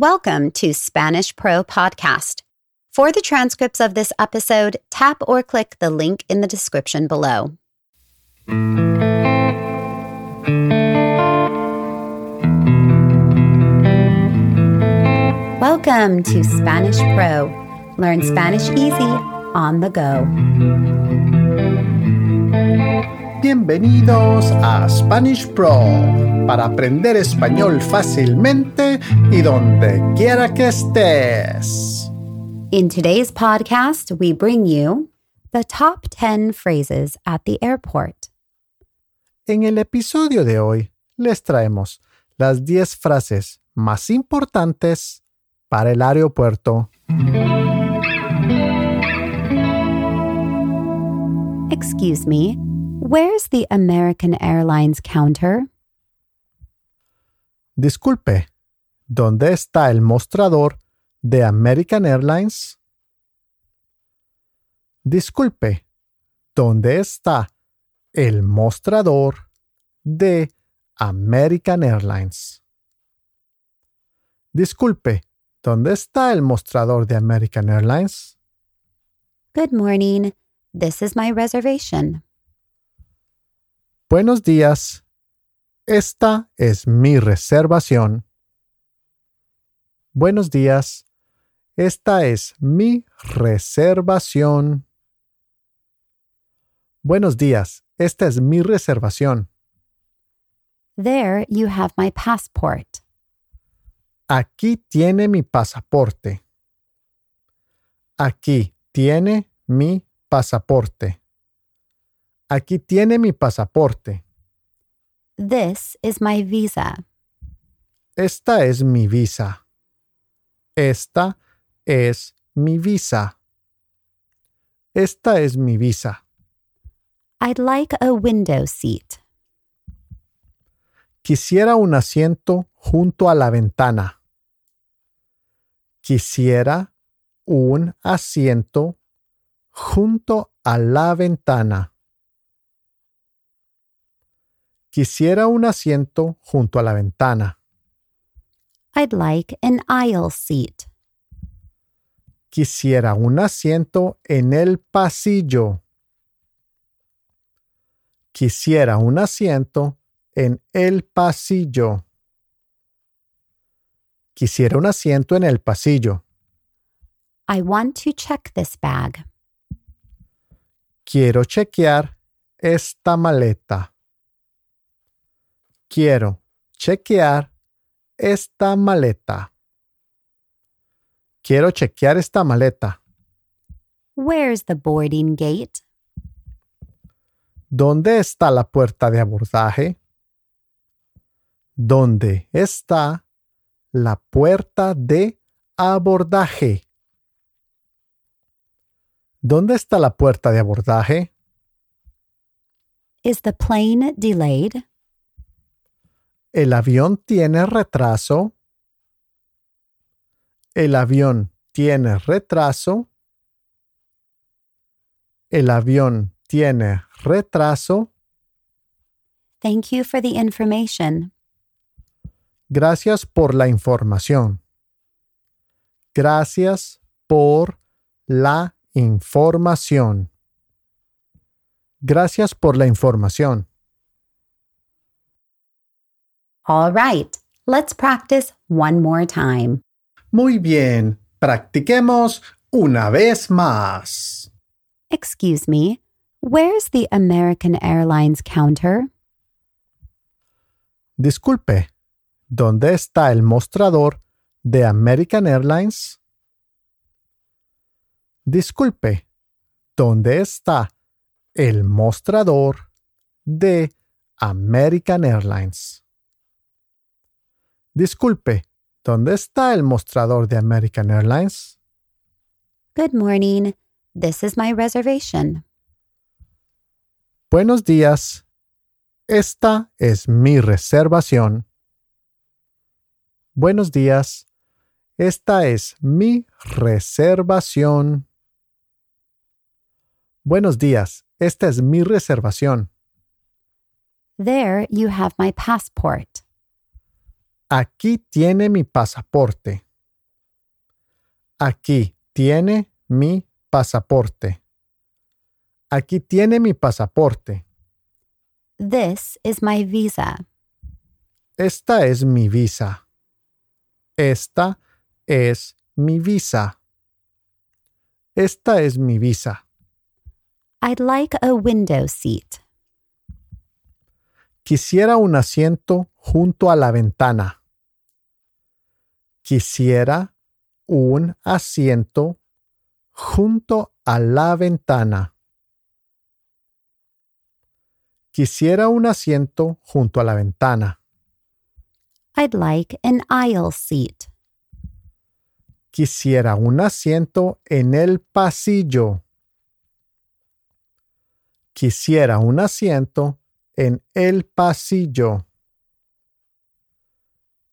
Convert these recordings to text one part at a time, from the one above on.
Welcome to Spanish Pro Podcast. For the transcripts of this episode, tap or click the link in the description below. Welcome to Spanish Pro. Learn Spanish easy on the go. Bienvenidos a Spanish Pro para aprender español fácilmente y donde quiera que estés. In today's podcast, we bring you the top 10 phrases at the airport. En el episodio de hoy les traemos las 10 frases más importantes para el aeropuerto. Excuse me, where's the American Airlines counter? Disculpe, ¿dónde está el mostrador de American Airlines? Disculpe, ¿dónde está el mostrador de American Airlines? Disculpe, ¿dónde está el mostrador de American Airlines? Good morning. This is my reservation. Buenos días. Esta es mi reservación. Buenos días. Esta es mi reservación. Buenos días. Esta es mi reservación. There you have my passport. Aquí tiene mi pasaporte. Aquí tiene mi pasaporte. Aquí tiene mi pasaporte. This is my visa. Esta es mi visa. Esta es mi visa. Esta es mi visa. I'd like a window seat. Quisiera un asiento junto a la ventana. Quisiera un asiento junto a la ventana. Quisiera un asiento junto a la ventana. I'd like an aisle seat. Quisiera un asiento en el pasillo. Quisiera un asiento en el pasillo. Quisiera un asiento en el pasillo. I want to check this bag. Quiero chequear esta maleta. Quiero chequear esta maleta. Quiero chequear esta maleta. Where's the boarding gate? ¿Dónde está la puerta de abordaje? ¿Dónde está la puerta de abordaje? ¿Dónde está la puerta de abordaje? Is the plane delayed? ¿El avión tiene retraso? ¿El avión tiene retraso? ¿El avión tiene retraso? Thank you for the information. Gracias por la información. Gracias por la información. Gracias por la información. All right, let's practice one more time. Muy bien, practiquemos una vez más. Excuse me, where's the American Airlines counter? Disculpe, ¿dónde está el mostrador de American Airlines? Disculpe, ¿dónde está el mostrador de American Airlines? Disculpe, ¿dónde está el mostrador de American Airlines? Good morning. This is my reservation. Buenos días. Esta es mi reservación. Buenos días. Esta es mi reservación. Buenos días. Esta es mi reservación. There you have my passport. Aquí tiene mi pasaporte. Aquí tiene mi pasaporte. Aquí tiene mi pasaporte. This is my visa. Esta es mi visa. Esta es mi visa. Esta es mi visa. I'd like a window seat. Quisiera un asiento junto a la ventana. Quisiera un asiento junto a la ventana. Quisiera un asiento junto a la ventana. I'd like an aisle seat. Quisiera un asiento en el pasillo. Quisiera un asiento en el pasillo.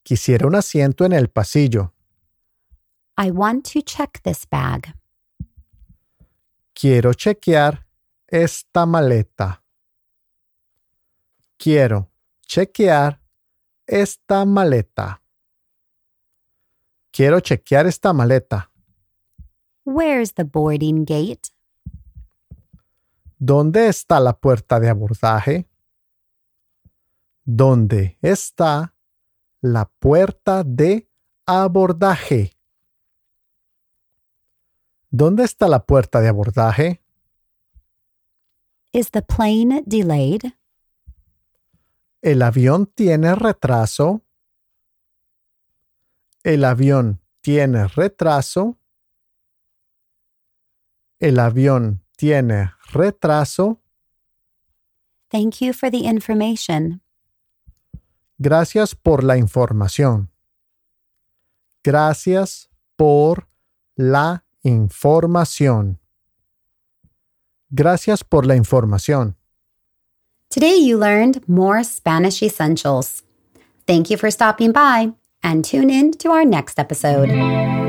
Quisiera un asiento en el pasillo. I want to check this bag. Quiero chequear esta maleta. Quiero chequear esta maleta. Quiero chequear esta maleta. Where's the boarding gate? ¿Dónde está la puerta de abordaje? ¿Dónde está la puerta de abordaje? ¿Dónde está la puerta de abordaje? Is the plane delayed? ¿El avión tiene retraso? ¿El avión tiene retraso? ¿El avión tiene retraso? Thank you for the information. Gracias por la información. Gracias por la información. Gracias por la información. Today you learned more Spanish essentials. Thank you for stopping by and tune in to our next episode.